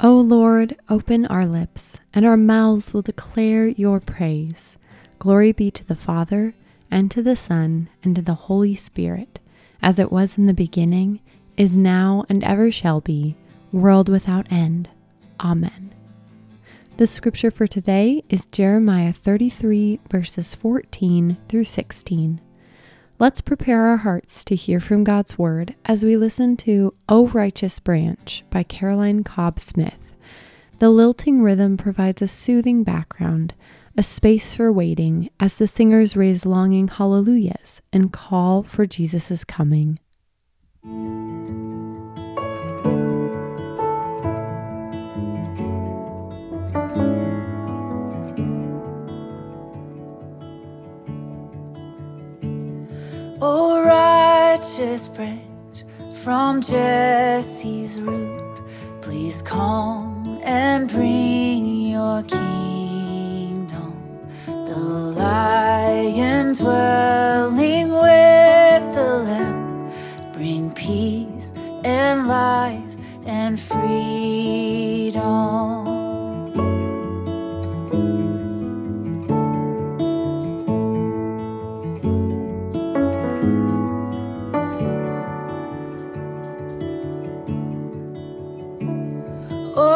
O Lord, open our lips, and our mouths will declare your praise. Glory be to the Father, and to the Son, and to the Holy Spirit, as it was in the beginning, is now, and ever shall be, world without end. Amen. The scripture for today is Jeremiah 33, verses 14 through 16. Let's prepare our hearts to hear from God's Word as we listen to O Righteous Branch by Caroline Cobb Smith. The lilting rhythm provides a soothing background, a space for waiting as the singers raise longing hallelujahs and call for Jesus' coming. O righteous branch from Jesse's root, please come and bring your kingdom. The lion dwelling with the lamb, bring peace and life and freedom.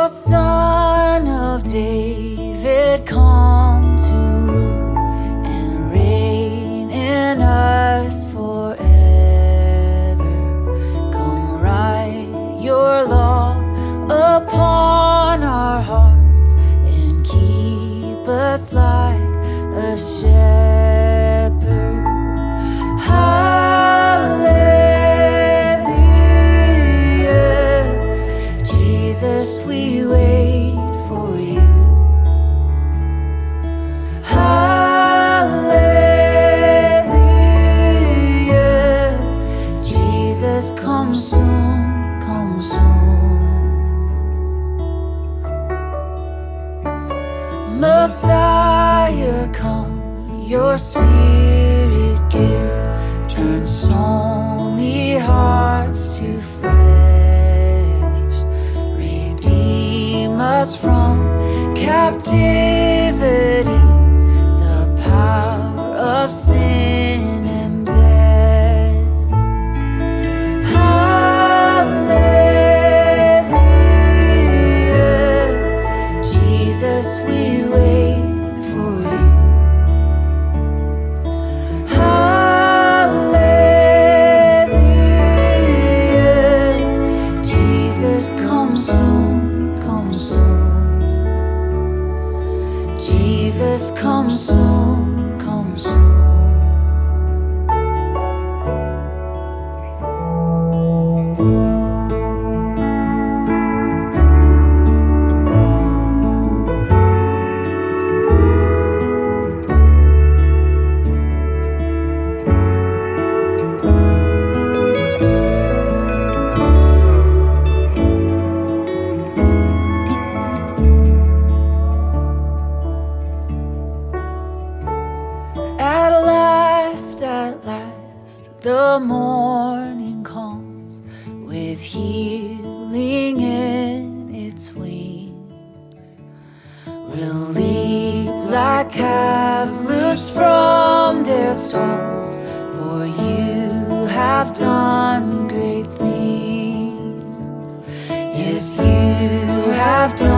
Son of David, come to rule and reign in us forever. Come write your law upon our hearts and keep us like a shepherd. Us from captivity, the power of sin and death. Hallelujah. Jesus, we wait for you. Calves loosed from their stalls, for you have done great things. Yes, you have done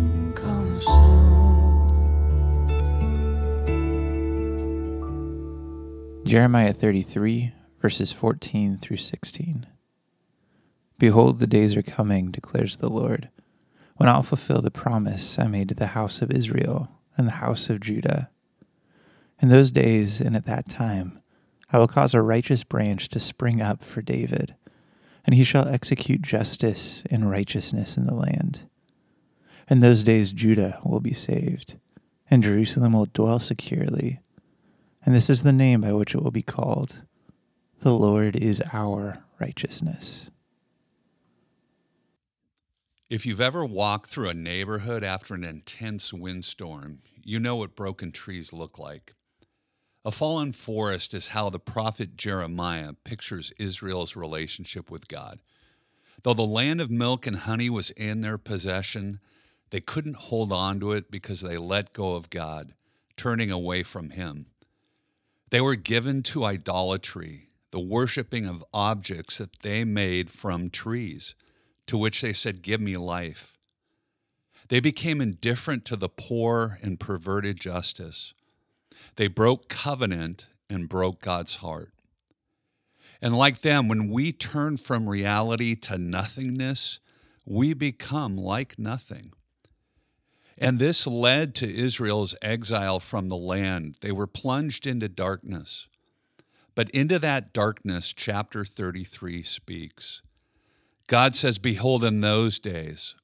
Jeremiah 33, verses 14 through 16. Behold, the days are coming, declares the Lord, when I'll fulfill the promise I made to the house of Israel and the house of Judah. In those days and at that time, I will cause a righteous branch to spring up for David, and he shall execute justice and righteousness in the land. In those days, Judah will be saved, and Jerusalem will dwell securely. And this is the name by which it will be called The Lord is our righteousness. If you've ever walked through a neighborhood after an intense windstorm, you know what broken trees look like. A fallen forest is how the prophet Jeremiah pictures Israel's relationship with God. Though the land of milk and honey was in their possession, they couldn't hold on to it because they let go of God, turning away from Him. They were given to idolatry, the worshiping of objects that they made from trees to which they said, Give me life. They became indifferent to the poor and perverted justice. They broke covenant and broke God's heart. And like them, when we turn from reality to nothingness, we become like nothing. And this led to Israel's exile from the land. They were plunged into darkness. But into that darkness, chapter 33 speaks. God says, Behold, in those days,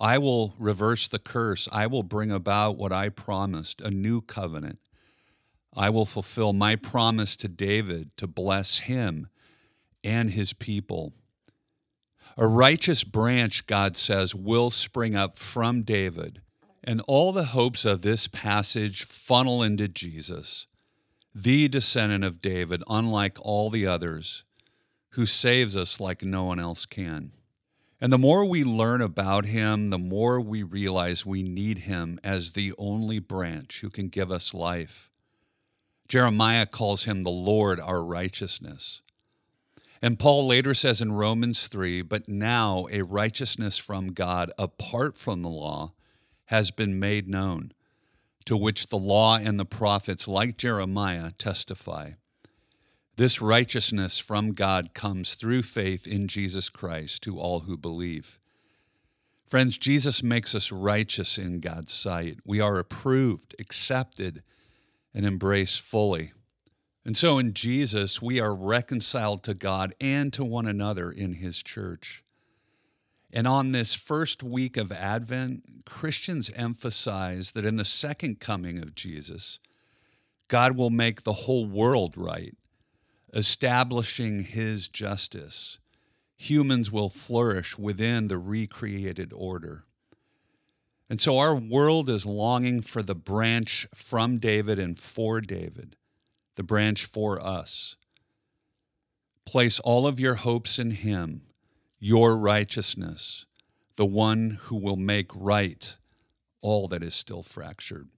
I will reverse the curse. I will bring about what I promised, a new covenant. I will fulfill my promise to David to bless him and his people. A righteous branch, God says, will spring up from David. And all the hopes of this passage funnel into Jesus, the descendant of David, unlike all the others who saves us like no one else can. And the more we learn about him, the more we realize we need him as the only branch who can give us life. Jeremiah calls him the Lord our righteousness. And Paul later says in Romans 3 But now a righteousness from God apart from the law has been made known, to which the law and the prophets, like Jeremiah, testify. This righteousness from God comes through faith in Jesus Christ to all who believe. Friends, Jesus makes us righteous in God's sight. We are approved, accepted, and embraced fully. And so in Jesus, we are reconciled to God and to one another in His church. And on this first week of Advent, Christians emphasize that in the second coming of Jesus, God will make the whole world right establishing his justice, humans will flourish within the recreated order. And so our world is longing for the branch from David and for David, the branch for us. Place all of your hopes in him, your righteousness, the one who will make right all that is still fractured.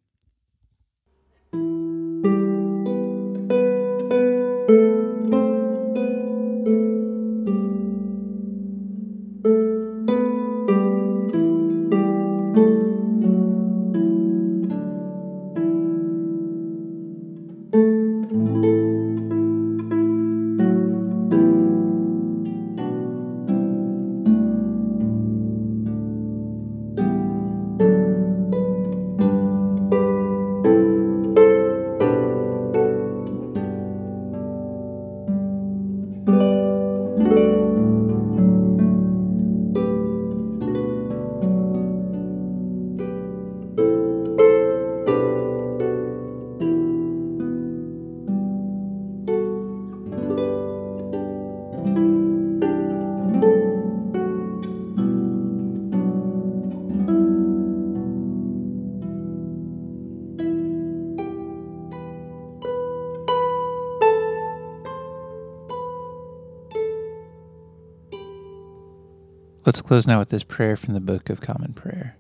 Let's close now with this prayer from the Book of Common Prayer.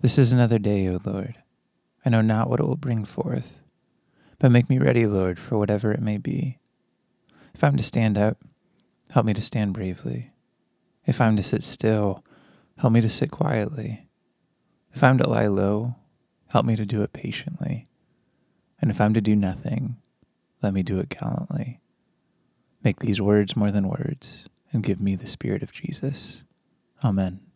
This is another day, O Lord. I know not what it will bring forth, but make me ready, Lord, for whatever it may be. If I'm to stand up, help me to stand bravely. If I'm to sit still, help me to sit quietly. If I'm to lie low, help me to do it patiently. And if I'm to do nothing, let me do it gallantly. Make these words more than words, and give me the Spirit of Jesus. Amen.